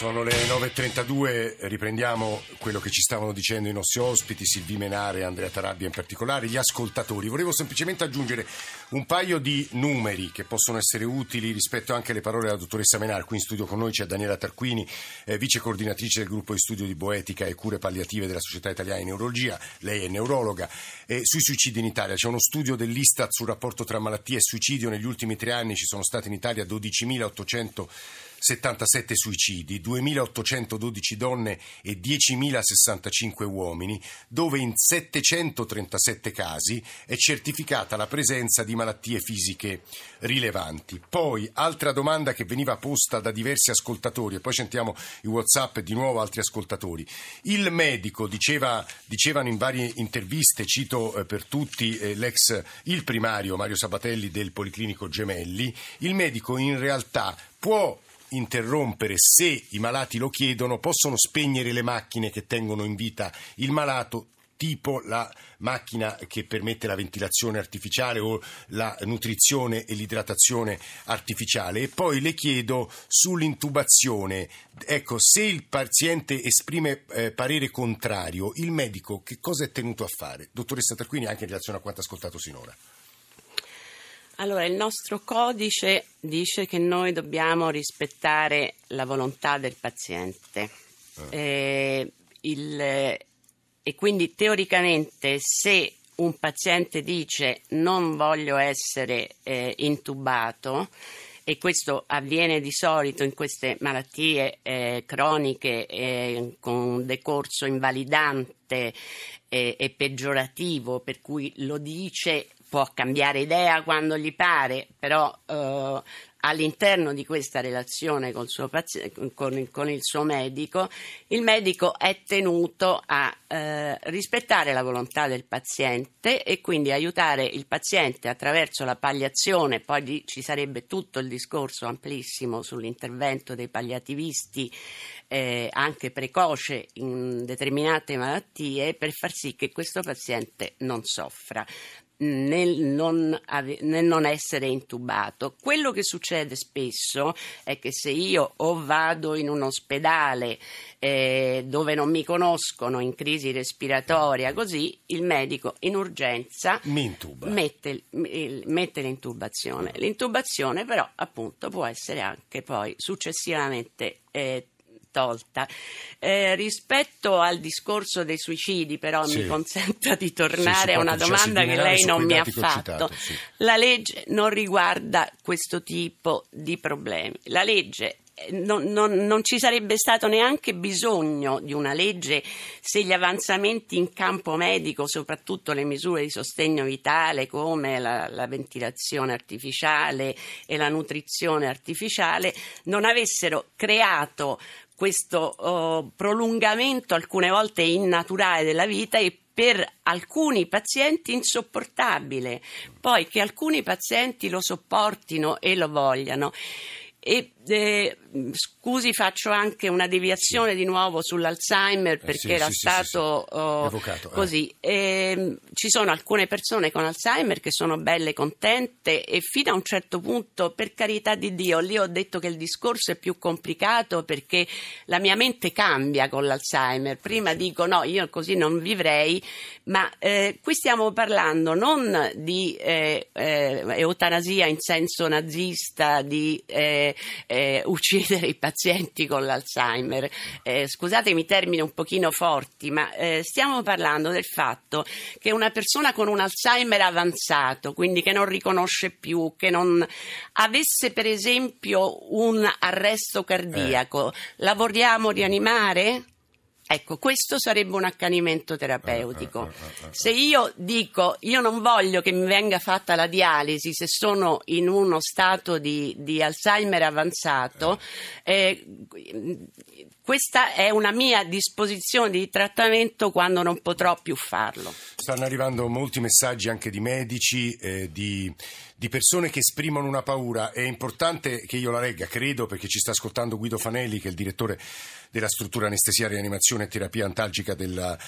Sono le 9.32, riprendiamo quello che ci stavano dicendo i nostri ospiti, Silvi Menare e Andrea Tarabbia in particolare, gli ascoltatori. Volevo semplicemente aggiungere un paio di numeri che possono essere utili rispetto anche alle parole della dottoressa Menare. Qui in studio con noi c'è Daniela Tarquini, eh, vice coordinatrice del gruppo di studio di Boetica e cure palliative della Società Italiana di Neurologia, lei è neurologa. Eh, sui suicidi in Italia c'è uno studio dell'Istat sul rapporto tra malattie e suicidio, negli ultimi tre anni ci sono stati in Italia 12.800 77 suicidi, 2.812 donne e 10.065 uomini, dove in 737 casi è certificata la presenza di malattie fisiche rilevanti. Poi, altra domanda che veniva posta da diversi ascoltatori, e poi sentiamo i WhatsApp di nuovo altri ascoltatori. Il medico, diceva, dicevano in varie interviste, cito eh, per tutti eh, l'ex, il primario Mario Sabatelli del Policlinico Gemelli, il medico in realtà può interrompere se i malati lo chiedono, possono spegnere le macchine che tengono in vita il malato tipo la macchina che permette la ventilazione artificiale o la nutrizione e l'idratazione artificiale. E poi le chiedo sull'intubazione. Ecco, se il paziente esprime eh, parere contrario, il medico che cosa è tenuto a fare? Dottoressa Tarquini, anche in relazione a quanto ascoltato sinora. Allora, il nostro codice dice che noi dobbiamo rispettare la volontà del paziente. Ah. Eh, il, e quindi teoricamente se un paziente dice non voglio essere eh, intubato, e questo avviene di solito in queste malattie eh, croniche eh, con un decorso invalidante eh, e peggiorativo, per cui lo dice può cambiare idea quando gli pare, però eh, all'interno di questa relazione paziente, con, con, il suo medico, il medico è tenuto a eh, rispettare la volontà del paziente e quindi aiutare il paziente attraverso la palliazione, poi di, ci sarebbe tutto il discorso amplissimo sull'intervento dei palliativisti eh, anche precoce in determinate malattie per far sì che questo paziente non soffra nel non, ave- nel non, essere intubato. Quello che succede spesso è che se io o vado in un ospedale eh, dove non mi conoscono in crisi respiratoria, così il medico in urgenza mette, mette l'intubazione. L'intubazione però appunto può essere anche poi successivamente eh, tolta. Eh, rispetto al discorso dei suicidi, però, sì. mi consenta di tornare sì, a una domanda che lei non mi ha fatto. Citato, sì. La legge non riguarda questo tipo di problemi. La legge eh, non, non, non, ci sarebbe stato neanche bisogno di una legge se gli avanzamenti in campo medico, soprattutto le misure di sostegno vitale come la, la ventilazione artificiale e la nutrizione artificiale, non avessero creato questo uh, prolungamento alcune volte innaturale della vita e per alcuni pazienti insopportabile. Poi che alcuni pazienti lo sopportino e lo vogliano e, eh, scusi, faccio anche una deviazione di nuovo sull'Alzheimer perché eh sì, era sì, stato sì, oh, Evocato, eh. così. Eh. ci sono alcune persone con Alzheimer che sono belle contente e fino a un certo punto, per carità di Dio, lì ho detto che il discorso è più complicato perché la mia mente cambia con l'Alzheimer. Prima dico no, io così non vivrei, ma eh, qui stiamo parlando non di eh, eutanasia in senso nazista, di eh, uccidere i pazienti con l'Alzheimer. Eh, scusatemi i termini un pochino forti, ma eh, stiamo parlando del fatto che una persona con un Alzheimer avanzato, quindi che non riconosce più, che non avesse per esempio un arresto cardiaco, la vogliamo rianimare? Ecco, questo sarebbe un accanimento terapeutico. Eh, eh, eh, se io dico io non voglio che mi venga fatta la dialisi se sono in uno stato di, di Alzheimer avanzato, eh, questa è una mia disposizione di trattamento quando non potrò più farlo. Stanno arrivando molti messaggi anche di medici, eh, di, di, persone che esprimono una paura. È importante che io la legga, credo, perché ci sta ascoltando Guido Fanelli, che è il direttore della struttura anestesia, rianimazione e terapia antalgica della,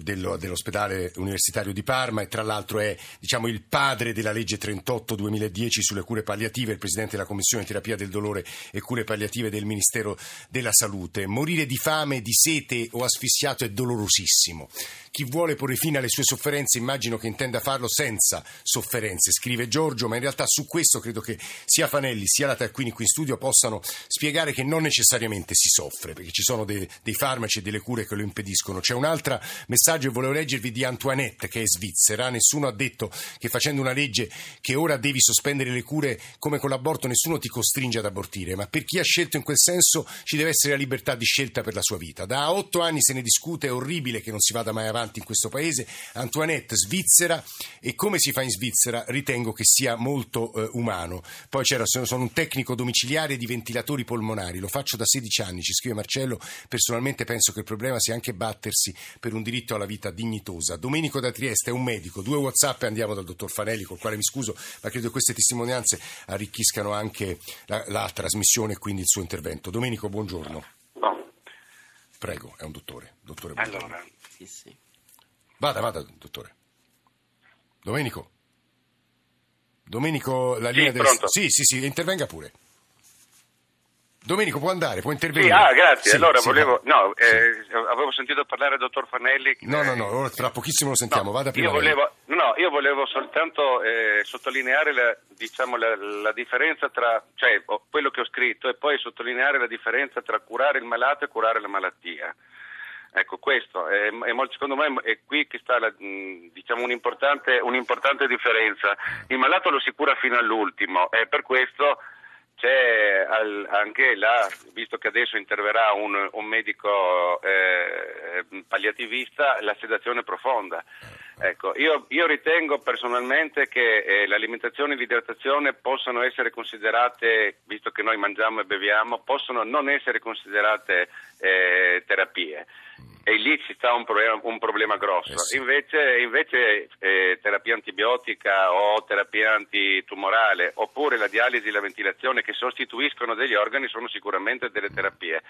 dello, dell'ospedale universitario di Parma e tra l'altro è diciamo, il padre della legge 38-2010 sulle cure palliative, il presidente della commissione terapia del dolore e cure palliative del Ministero della Salute. Morire di fame, di sete o asfissiato è dolorosissimo. Chi vuole porre fine alle sue sofferenze immagino che intenda farlo senza sofferenze, scrive Giorgio, ma in realtà su questo credo che sia Fanelli sia la Tarquini qui in studio possano spiegare che non necessariamente si soffre, perché ci sono dei, dei farmaci e delle cure che lo impediscono. C'è un altro messaggio che volevo leggervi di Antoinette, che è svizzera. Nessuno ha detto che facendo una legge che ora devi sospendere le cure come con l'aborto, nessuno ti costringe ad abortire, ma per chi ha scelto in quel senso ci deve essere la libertà di scelta per la sua vita. Da otto anni se ne discute, è orribile che non si vada mai avanti in questo paese. Antoinette, Svizzera, e come si fa in Svizzera ritengo che sia molto eh, umano. Poi c'era, sono un tecnico domiciliare di ventilatori polmonari, lo faccio da 16 anni, ci scrive Marcello, personalmente penso che il problema sia anche battersi per un diritto alla vita dignitosa. Domenico da Trieste è un medico, due Whatsapp e andiamo dal dottor Fanelli, col quale mi scuso, ma credo che queste testimonianze arricchiscano anche la, la trasmissione e quindi il suo intervento. Domenico, buongiorno. No. Prego, è un dottore. dottore allora, sì, sì. Vada, vada, dottore. Domenico. Domenico, la linea sì, del... Sì, sì, sì, intervenga pure. Domenico può andare, può intervenire. Sì, ah, grazie. Sì, allora sì, volevo. No, eh, avevo sentito parlare del dottor Fanelli. No, no, no, tra pochissimo lo sentiamo. No, Vada prima. Io volevo, no, io volevo soltanto eh, sottolineare la, diciamo, la, la, differenza tra. cioè quello che ho scritto e poi sottolineare la differenza tra curare il malato e curare la malattia. Ecco, questo è, è molto, secondo me è qui che sta la, diciamo, un'importante, un'importante, differenza. Il malato lo si cura fino all'ultimo e per questo c'è anche là, visto che adesso interverrà un, un medico eh, palliativista, la sedazione profonda. Ecco, io, io, ritengo personalmente che eh, l'alimentazione e l'idratazione possano essere considerate, visto che noi mangiamo e beviamo, possono non essere considerate eh, terapie e lì ci sta un problema, un problema grosso. Eh sì. Invece, invece eh, terapia antibiotica o terapia antitumorale oppure la dialisi e la ventilazione che sostituiscono degli organi sono sicuramente delle terapie.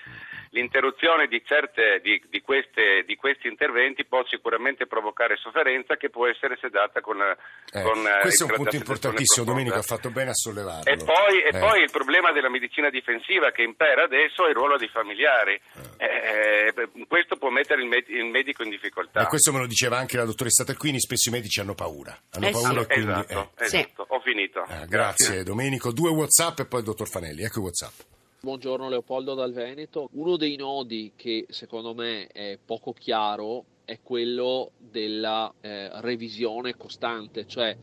L'interruzione di, certe, di, di, queste, di questi interventi può sicuramente provocare sofferenza che può essere sedata con, eh, con Questo è un punto importantissimo, Domenico ha fatto bene a sollevarlo. E poi, e eh. poi, il problema della medicina difensiva che impera adesso è il ruolo dei familiari. Eh. Eh, questo può mettere il, med- il, medico in difficoltà. E questo me lo diceva anche la dottoressa Tarquini, spesso i medici hanno paura. Hanno eh paura sì. quindi, esatto, eh. esatto. ho finito. Ah, grazie, grazie Domenico. Due Whatsapp e poi il dottor Fanelli. Ecco i Whatsapp. Buongiorno Leopoldo dal Veneto. Uno dei nodi che secondo me è poco chiaro è quello della eh, revisione costante, cioè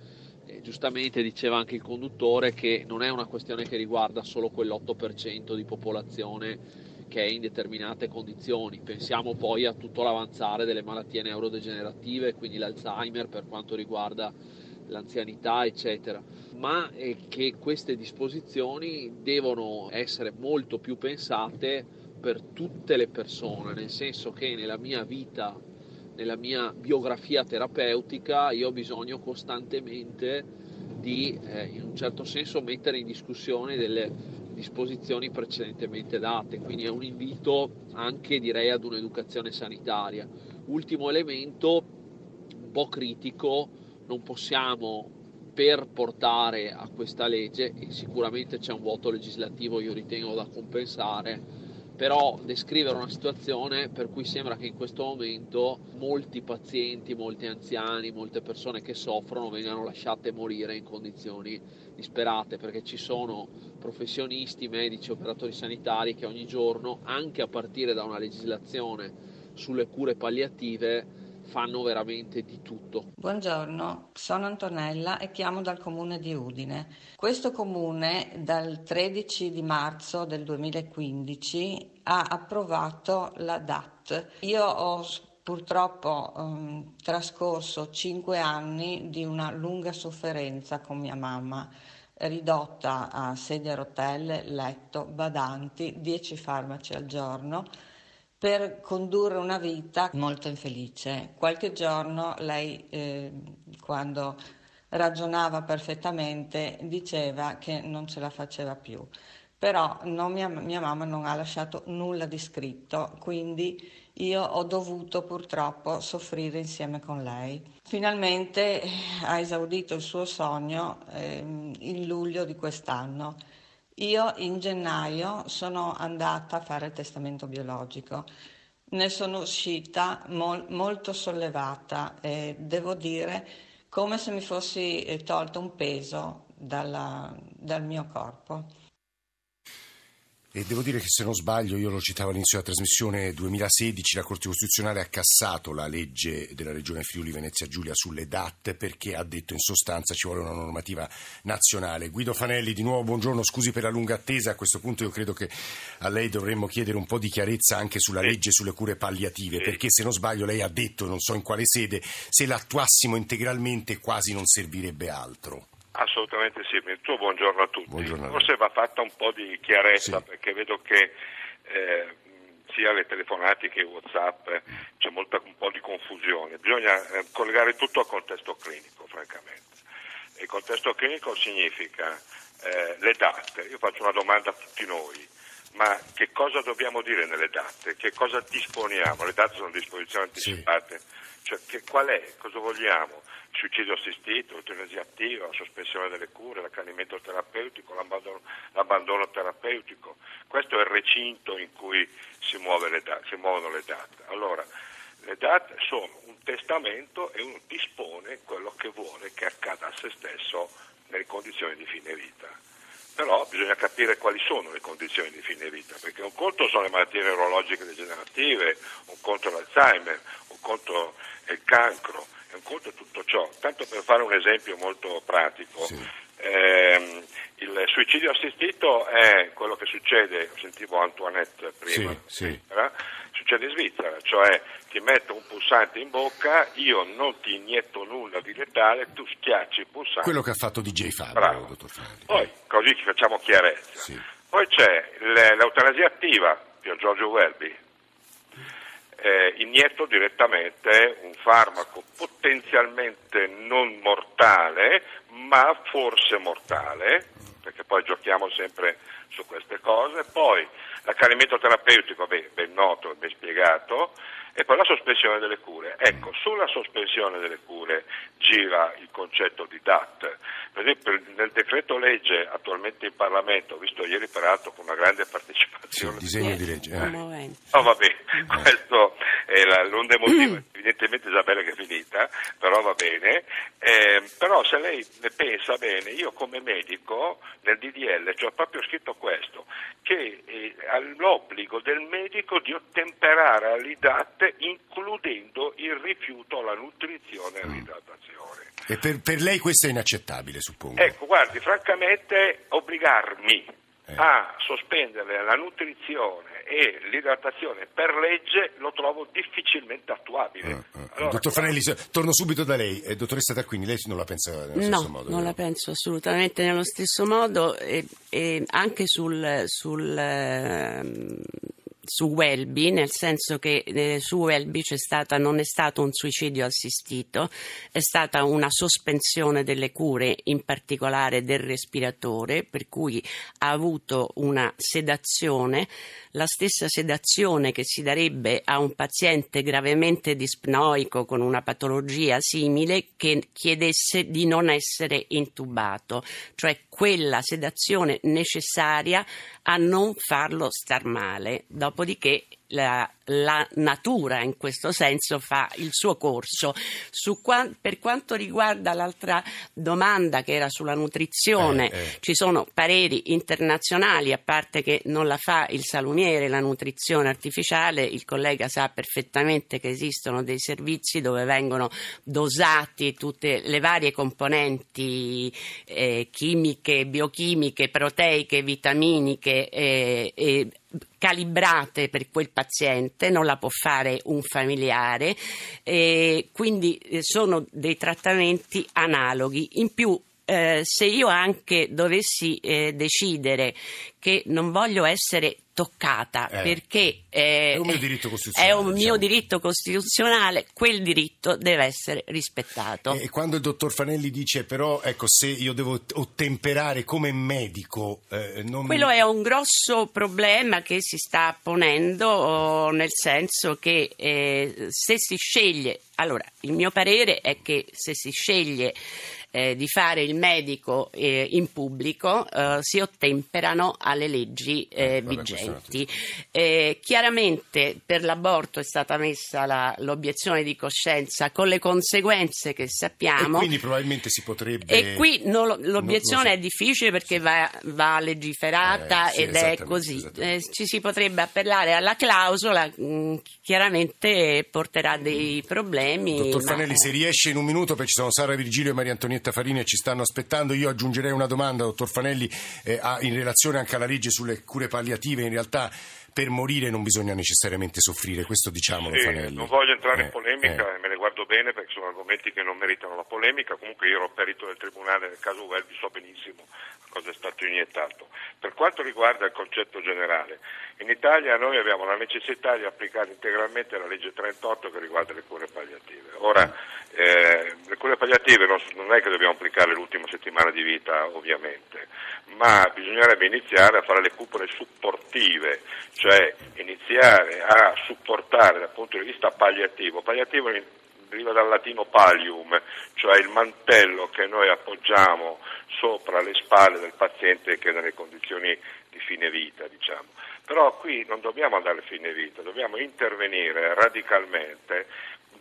eh, giustamente diceva anche il conduttore che non è una questione che riguarda solo quell'8% di popolazione che è in determinate condizioni. Pensiamo poi a tutto l'avanzare delle malattie neurodegenerative, quindi l'Alzheimer per quanto riguarda l'anzianità, eccetera, ma è che queste disposizioni devono essere molto più pensate per tutte le persone, nel senso che nella mia vita, nella mia biografia terapeutica, io ho bisogno costantemente di, eh, in un certo senso, mettere in discussione delle disposizioni precedentemente date, quindi è un invito anche direi ad un'educazione sanitaria. Ultimo elemento, un po' critico, non possiamo per portare a questa legge, e sicuramente c'è un vuoto legislativo io ritengo da compensare, però descrivere una situazione per cui sembra che in questo momento molti pazienti, molti anziani, molte persone che soffrono vengano lasciate morire in condizioni disperate perché ci sono professionisti, medici, operatori sanitari che ogni giorno, anche a partire da una legislazione sulle cure palliative, fanno veramente di tutto. Buongiorno, sono Antonella e chiamo dal comune di Udine. Questo comune dal 13 di marzo del 2015 ha approvato la DAT. Io ho purtroppo um, trascorso cinque anni di una lunga sofferenza con mia mamma ridotta a sedia a rotelle, letto, badanti, 10 farmaci al giorno per condurre una vita molto infelice. Qualche giorno lei, eh, quando ragionava perfettamente, diceva che non ce la faceva più. Però mia, mia mamma non ha lasciato nulla di scritto, quindi io ho dovuto purtroppo soffrire insieme con lei. Finalmente ha esaudito il suo sogno eh, in luglio di quest'anno io in gennaio sono andata a fare il testamento biologico. Ne sono uscita mol, molto sollevata e devo dire come se mi fossi eh, tolto un peso dalla, dal mio corpo. E devo dire che se non sbaglio, io lo citavo all'inizio della trasmissione 2016, la Corte Costituzionale ha cassato la legge della Regione Friuli Venezia Giulia sulle DAT perché ha detto in sostanza ci vuole una normativa nazionale. Guido Fanelli, di nuovo buongiorno, scusi per la lunga attesa, a questo punto io credo che a lei dovremmo chiedere un po' di chiarezza anche sulla legge sulle cure palliative, perché se non sbaglio lei ha detto, non so in quale sede, se l'attuassimo integralmente quasi non servirebbe altro. Assolutamente sì, il tuo buongiorno a tutti. Buongiorno a Forse va fatta un po' di chiarezza Sì. perché vedo che eh, sia le telefonate che i Whatsapp eh, c'è molta, un po' di confusione. Bisogna eh, collegare tutto al contesto clinico, francamente. Il contesto clinico significa eh, le date. Io faccio una domanda a tutti noi. Ma che cosa dobbiamo dire nelle date? Che cosa disponiamo? Le date sono disposizioni Sì. anticipate. Cioè, che- qual è? Cosa vogliamo? Suicidio assistito, l'eutanasia attiva, la sospensione delle cure, l'accanimento terapeutico, l'abbandono, l'abbandono terapeutico. Questo è il recinto in cui si, le da- si muovono le date. Allora, le date sono un testamento e uno dispone quello che vuole che accada a se stesso nelle condizioni di fine vita. Però bisogna capire quali sono le condizioni di fine vita, perché un conto sono le malattie neurologiche degenerative, un conto l'Alzheimer, un conto il cancro, un conto tutto ciò. Tanto per fare un esempio molto pratico, Sì. Ehm, il suicidio assistito è quello che succede, sentivo Antoinette prima, Sì, sì. eh? succede in Svizzera, cioè ti metto un pulsante in bocca, io non ti inietto nulla di letale, tu schiacci il pulsante. Quello che ha fatto DJ Fabio, Bravo. dottor Fanelli. Poi, così ci facciamo chiarezza. Sì. Poi c'è l'eutanasia attiva, Pier Giorgio Welby. Eh, inietto direttamente un farmaco potenzialmente non mortale, ma forse mortale, perché poi giochiamo sempre su queste cose. Poi l'accanimento terapeutico, beh, ben noto, ben spiegato, e poi la sospensione delle cure. Ecco, sulla sospensione delle cure gira il concetto di DAT. Per esempio nel decreto legge attualmente in Parlamento, ho visto ieri peraltro con una grande Sì, partecipazione, il disegno di legge. eh. No, vabbè, questo è la, l'onda emotiva, evidentemente Isabella che è finita, però va bene. Eh, però se lei ne pensa bene, io come medico nel DDL c'ho proprio scritto questo, che eh, ha l'obbligo del medico di ottemperare all'IDAT includendo il rifiuto alla nutrizione e all'idratazione. E per, per lei questo è inaccettabile, suppongo. Ecco, guardi, francamente obbligarmi Eh. a sospendere la nutrizione e l'idratazione per legge lo trovo difficilmente attuabile. Eh, eh. Allora, Dottor Fanelli, se- torno subito da lei. Eh, dottoressa Tarquini, lei non la pensa nello stesso No, modo? non vero? la penso assolutamente nello stesso modo e, e anche sul, sul, ehm, su Welby, nel senso che eh, su Welby stata, non è stato un suicidio assistito, è stata una sospensione delle cure, in particolare del respiratore, per cui ha avuto una sedazione, la stessa sedazione che si darebbe a un paziente gravemente dispnoico con una patologia simile che chiedesse di non essere intubato, cioè quella sedazione necessaria a non farlo star male. Dopodiché la, la natura in questo senso fa il suo corso. Su qua- per quanto riguarda l'altra domanda che era sulla nutrizione, Eh, eh. ci sono pareri internazionali, a parte che non la fa il salumiere, la nutrizione artificiale, il collega sa perfettamente che esistono dei servizi dove vengono dosati tutte le varie componenti eh, chimiche, biochimiche, proteiche, vitaminiche eh, calibrate per quel paziente, non la può fare un familiare, quindi eh, sono dei trattamenti analoghi. In più eh, se io anche dovessi eh, decidere che non voglio essere toccata Eh. perché eh, È un mio diritto costituzionale, è un mio diciamo. diritto costituzionale, quel diritto deve essere rispettato. E quando il dottor Fanelli dice però, ecco, se io devo ottemperare come medico, eh. Quello è un grosso problema che si sta ponendo, oh, nel senso che eh, se si sceglie, allora il mio parere è che se si sceglie eh, di fare il medico eh, in pubblico eh, si ottemperano alle leggi eh, Eh, vigenti. Eh, chiaramente per l'aborto è stata messa la- l'obiezione di coscienza con le conseguenze che E sappiamo. quindi probabilmente si potrebbe... E qui lo- l'obiezione non è difficile perché va, va legiferata sì, ed è così. ci si potrebbe appellare alla clausola, mh, chiaramente porterà dei problemi. Dottor ma- Fanelli, se riesce in un minuto, perché ci sono Sara Virgilio e Maria Antonietta Farina e ci stanno aspettando, io aggiungerei una domanda, dottor Fanelli, eh, a- in relazione anche alla legge sulle cure palliative. In realtà per morire non bisogna necessariamente soffrire, questo diciamolo Sì, Fanelli. non voglio entrare Eh, in polemica eh. me ne guardo bene perché sono argomenti che non meritano la polemica. Comunque io ero perito del tribunale nel caso Welby, so benissimo cosa è stato iniettato. Per quanto riguarda il concetto generale, in Italia noi abbiamo la necessità di applicare integralmente la legge 38 che riguarda le cure palliative. Ora, eh, le cure palliative non, non è che dobbiamo applicarle l'ultima settimana di vita, ovviamente, ma bisognerebbe iniziare a fare le cure supportive, cioè iniziare a supportare dal punto di vista palliativo. Palliativo deriva dal latino pallium, cioè il mantello che noi appoggiamo sopra le spalle del paziente che è nelle condizioni di fine vita, diciamo. Però qui non dobbiamo andare a fine vita, dobbiamo intervenire radicalmente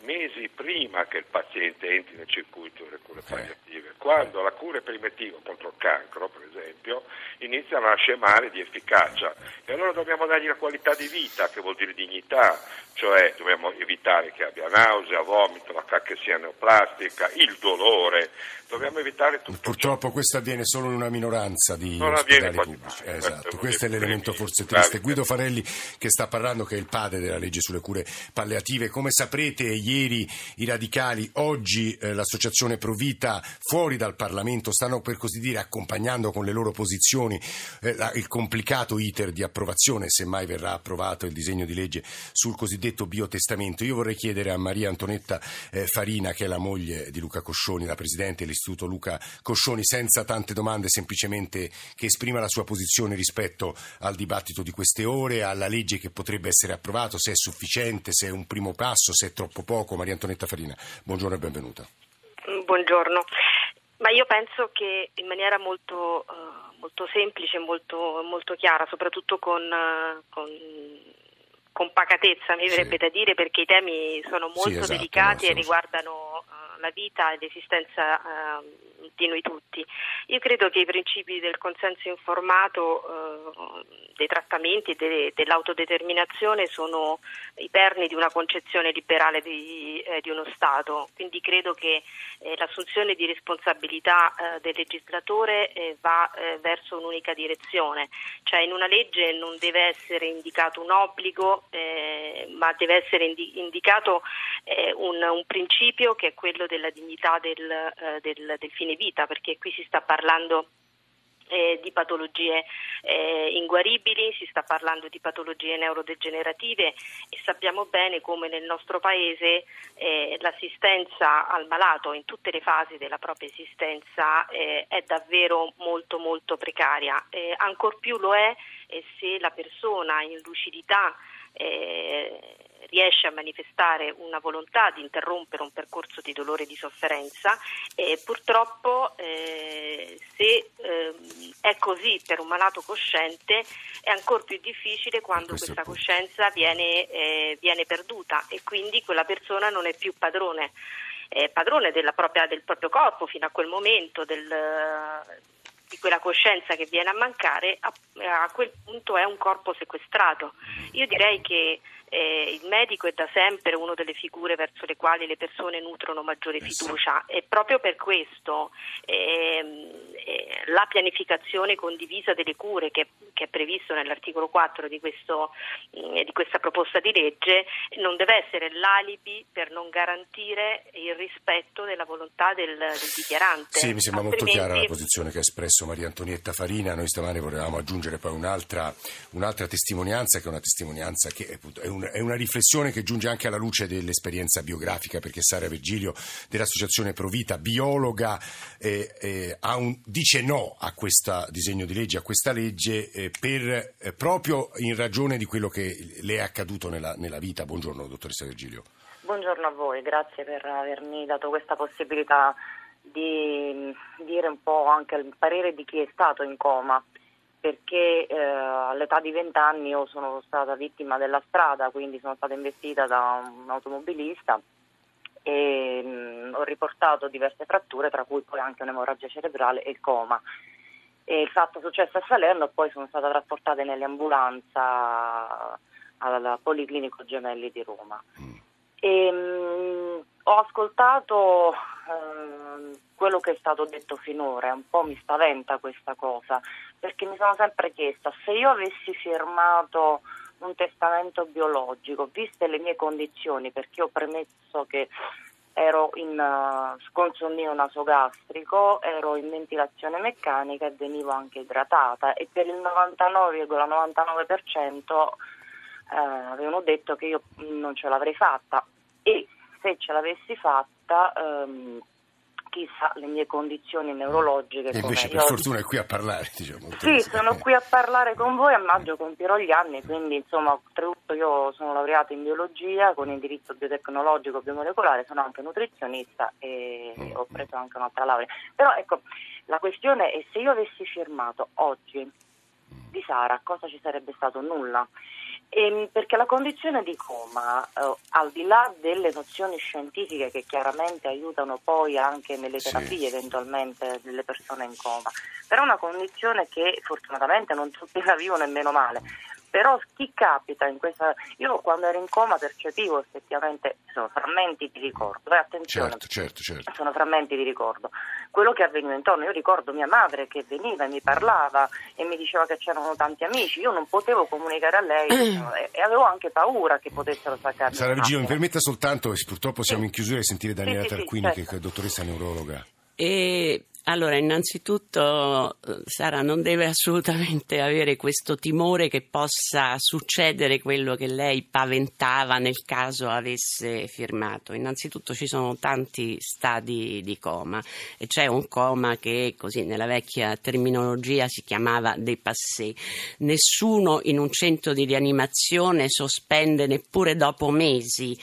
mesi prima che il paziente entri nel circuito delle cure palliative. Quando la cura preventiva contro il cancro, per esempio, iniziano a scemare di efficacia e allora dobbiamo dargli la qualità di vita, che vuol dire dignità, cioè dobbiamo evitare che abbia nausea, vomito, la cacchessia neoplastica, il dolore, dobbiamo evitare tutto ciò. Purtroppo questo avviene solo in una minoranza di Non ospedali pubblici. mai, Eh, questo esatto, è questo è l'elemento forse triste. Guido. Farelli che sta parlando, che è il padre della legge sulle cure palliative. Come saprete, ieri i radicali, oggi eh, l'associazione Provita, fuori dal Parlamento, stanno per così dire accompagnando con le loro posizioni eh, la- il complicato iter di approvazione, se mai verrà approvato il disegno di legge sul cosiddetto biotestamento. Io vorrei chiedere a Maria Antonetta eh, Farina, che è la moglie di Luca Coscioni, la presidente dell'istituto Luca Coscioni, senza tante domande, semplicemente che esprima la sua posizione rispetto al dibattito di queste ore, alla legge che potrebbe essere approvato, se è sufficiente, se è un primo passo, se è troppo poco. Maria Antonetta Farina, buongiorno e benvenuta. Buongiorno. Ma io penso che in maniera molto, eh, molto semplice, molto, molto chiara, soprattutto con, eh, con, con pacatezza, mi Sì. verrebbe da dire, perché i temi sono molto Sì, esatto, delicati no, e riguardano la vita e l'esistenza eh, di noi tutti. Io credo che i principi del consenso informato, eh, dei trattamenti e de- dell'autodeterminazione sono i perni di una concezione liberale di, eh, di uno Stato, quindi credo che eh, l'assunzione di responsabilità eh, del legislatore eh, va verso un'unica direzione, cioè in una legge non deve essere indicato un obbligo, ma deve essere indi- indicato un, un principio che è quello della dignità del, eh, del- del fine vita, perché qui si sta parlando eh, di patologie eh, inguaribili, si sta parlando di patologie neurodegenerative e sappiamo bene come nel nostro paese eh, l'assistenza al malato in tutte le fasi della propria esistenza eh, è davvero molto molto precaria. Eh, ancor più lo è se la persona in lucidità riesce a manifestare una volontà di interrompere un percorso di dolore e di sofferenza e purtroppo eh, se ehm, è così per un malato cosciente è ancora più difficile quando Questo questa coscienza viene, eh, viene perduta e quindi quella persona non è più padrone, eh, padrone della propria- del proprio corpo fino a quel momento del, di quella coscienza che viene a mancare, a, a quel punto è un corpo sequestrato. Io direi che eh, il medico è da sempre una delle figure verso le quali le persone nutrono maggiore Eh fiducia e proprio per questo ehm, eh, la pianificazione condivisa delle cure che, che è previsto nell'articolo 4 di, questo, eh, di, questa proposta di legge non deve essere l'alibi per non garantire il rispetto della volontà del, del dichiarante. Sì, mi sembra Altrimenti... molto chiara la posizione che ha espresso Maria Antonietta Farina. Noi stamane volevamo aggiungere poi un'altra, un'altra testimonianza che è una testimonianza che è, un, è una riflessione che giunge anche alla luce dell'esperienza biografica perché Sara Virgilio dell'associazione Provita, biologa, eh, eh, un, dice no a questo disegno di legge, a questa legge, eh, per, eh, proprio in ragione di quello che le è accaduto nella, nella vita. Buongiorno, dottoressa Virgilio. Buongiorno a voi, grazie per avermi dato questa possibilità di dire un po' anche il parere di chi è stato in coma perché eh, all'età di 20 anni io sono stata vittima della strada, quindi sono stata investita da un automobilista e mh, mm, ho riportato diverse fratture, tra cui poi anche un'emorragia cerebrale e il coma. E il fatto è successo a Salerno poi sono stata trasportata nell'ambulanza al Policlinico Gemelli di Roma. Mm. E, mh, mm, ho ascoltato eh, quello che è stato detto finora, un po' mi spaventa questa cosa, perché mi sono sempre chiesta se io avessi firmato un testamento biologico, viste le mie condizioni, perché ho premesso che ero in uh, sconsonnio nasogastrico, ero in ventilazione meccanica e venivo anche idratata. E per il 99,99% eh, avevano detto che io non ce l'avrei fatta. E se ce l'avessi fatta ehm, chissà le mie condizioni neurologiche. E invece per fortuna è qui a parlare, diciamo. Sì, sono qui a parlare con voi, a maggio compierò gli anni, quindi insomma, oltretutto io sono laureata in biologia con indirizzo biotecnologico biomolecolare, sono anche nutrizionista e mm. ho preso anche un'altra laurea. Però ecco, la questione è se io avessi firmato oggi di Sara, cosa ci sarebbe stato? Nulla. Ehm, perché la condizione di coma, eh, al di là delle nozioni scientifiche che chiaramente aiutano poi anche nelle terapie sì. eventualmente delle persone in coma, però è una condizione che fortunatamente non tutti la vivono e meno male, però chi capita in questa... Io quando ero in coma percepivo effettivamente, sono frammenti di ricordo, eh, attenzione, certo, certo, certo. sono frammenti di ricordo, quello che avveniva intorno, io ricordo mia madre che veniva e mi parlava e mi diceva che c'erano tanti amici, io non potevo comunicare a lei e, e avevo anche paura che potessero saccarmi. Sara Vigino, mi permetta soltanto, purtroppo siamo in chiusura, di sentire Daniela sì, Tarquini sì, certo. che è dottoressa neurologa. E allora, innanzitutto, Sara non deve assolutamente avere questo timore che possa succedere quello che lei paventava nel caso avesse firmato. Innanzitutto ci sono tanti stadi di coma e c'è un coma che così nella vecchia terminologia si chiamava dépassé. Nessuno in un centro di rianimazione sospende neppure dopo mesi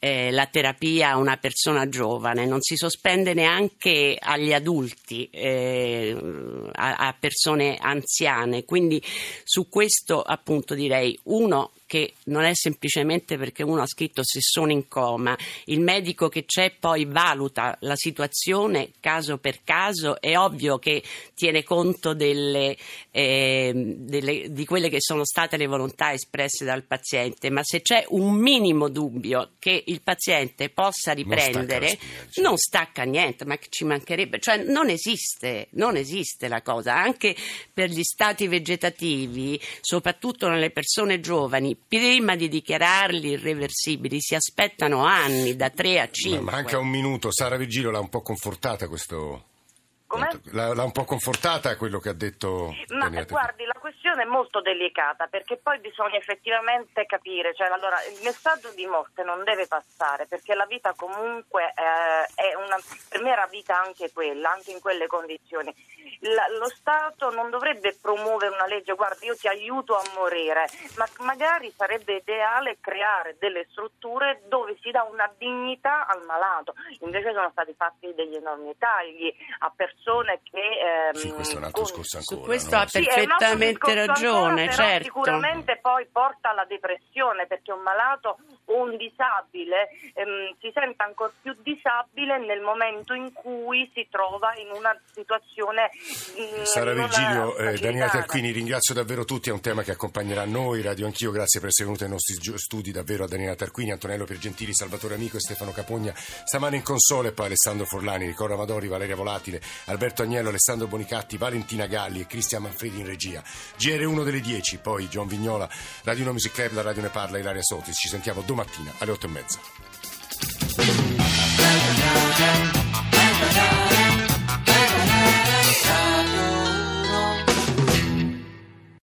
eh, la terapia a una persona giovane, non si sospende neanche agli adulti, eh, a, a persone anziane. Quindi su questo appunto direi uno che non è semplicemente perché uno ha scritto se sono in coma, il medico che c'è poi valuta la situazione caso per caso, è ovvio che tiene conto delle, eh, delle, di quelle che sono state le volontà espresse dal paziente, ma se c'è un minimo dubbio che il paziente possa riprendere, non stacca, niente, ma ci mancherebbe, cioè non esiste, non esiste la cosa, anche per gli stati vegetativi, soprattutto nelle persone giovani, prima di dichiararli irreversibili si aspettano anni, da 3 a 5. Ma manca un minuto, Sara Vigilo l'ha un po' confortata questo... L'ha, l'ha, un po' confortata quello che ha detto. Ma guardi, la questione è molto delicata perché poi bisogna effettivamente capire, cioè allora il messaggio di morte non deve passare perché la vita comunque eh, è una, per me era vita anche quella, anche in quelle condizioni la, lo Stato non dovrebbe promuovere una legge, guarda io ti aiuto a morire, ma magari sarebbe ideale creare delle strutture dove si dà una dignità al malato. Invece sono stati fatti degli enormi tagli a persone che... Ehm, sì, questo è un altro discorso ancora. Su questo no? ha perfettamente sì, ragione, ancora, certo. Sicuramente poi porta alla depressione perché un malato o un disabile ehm, si sente ancora più disabile nel momento in cui si trova in una situazione. mh, Sara in una Virgilio, eh. Daniela Tarquini, ringrazio davvero tutti, è un tema che accompagnerà noi, Radio Anch'io, grazie per essere venuti ai nostri studi, davvero a Daniela Tarquini, Antonello Piergentili, Salvatore Amico e Stefano Capogna, stamane in console e poi Alessandro Forlani, Nicola Amadori, Valeria Volatile, Alberto Agnello, Alessandro Bonicatti, Valentina Galli e Cristian Manfredi in regia. GR1 delle 10, poi John Vignola, Radio 1 Music Club, la radio ne parla Ilaria Sotis. Ci sentiamo domattina alle 8 e mezza.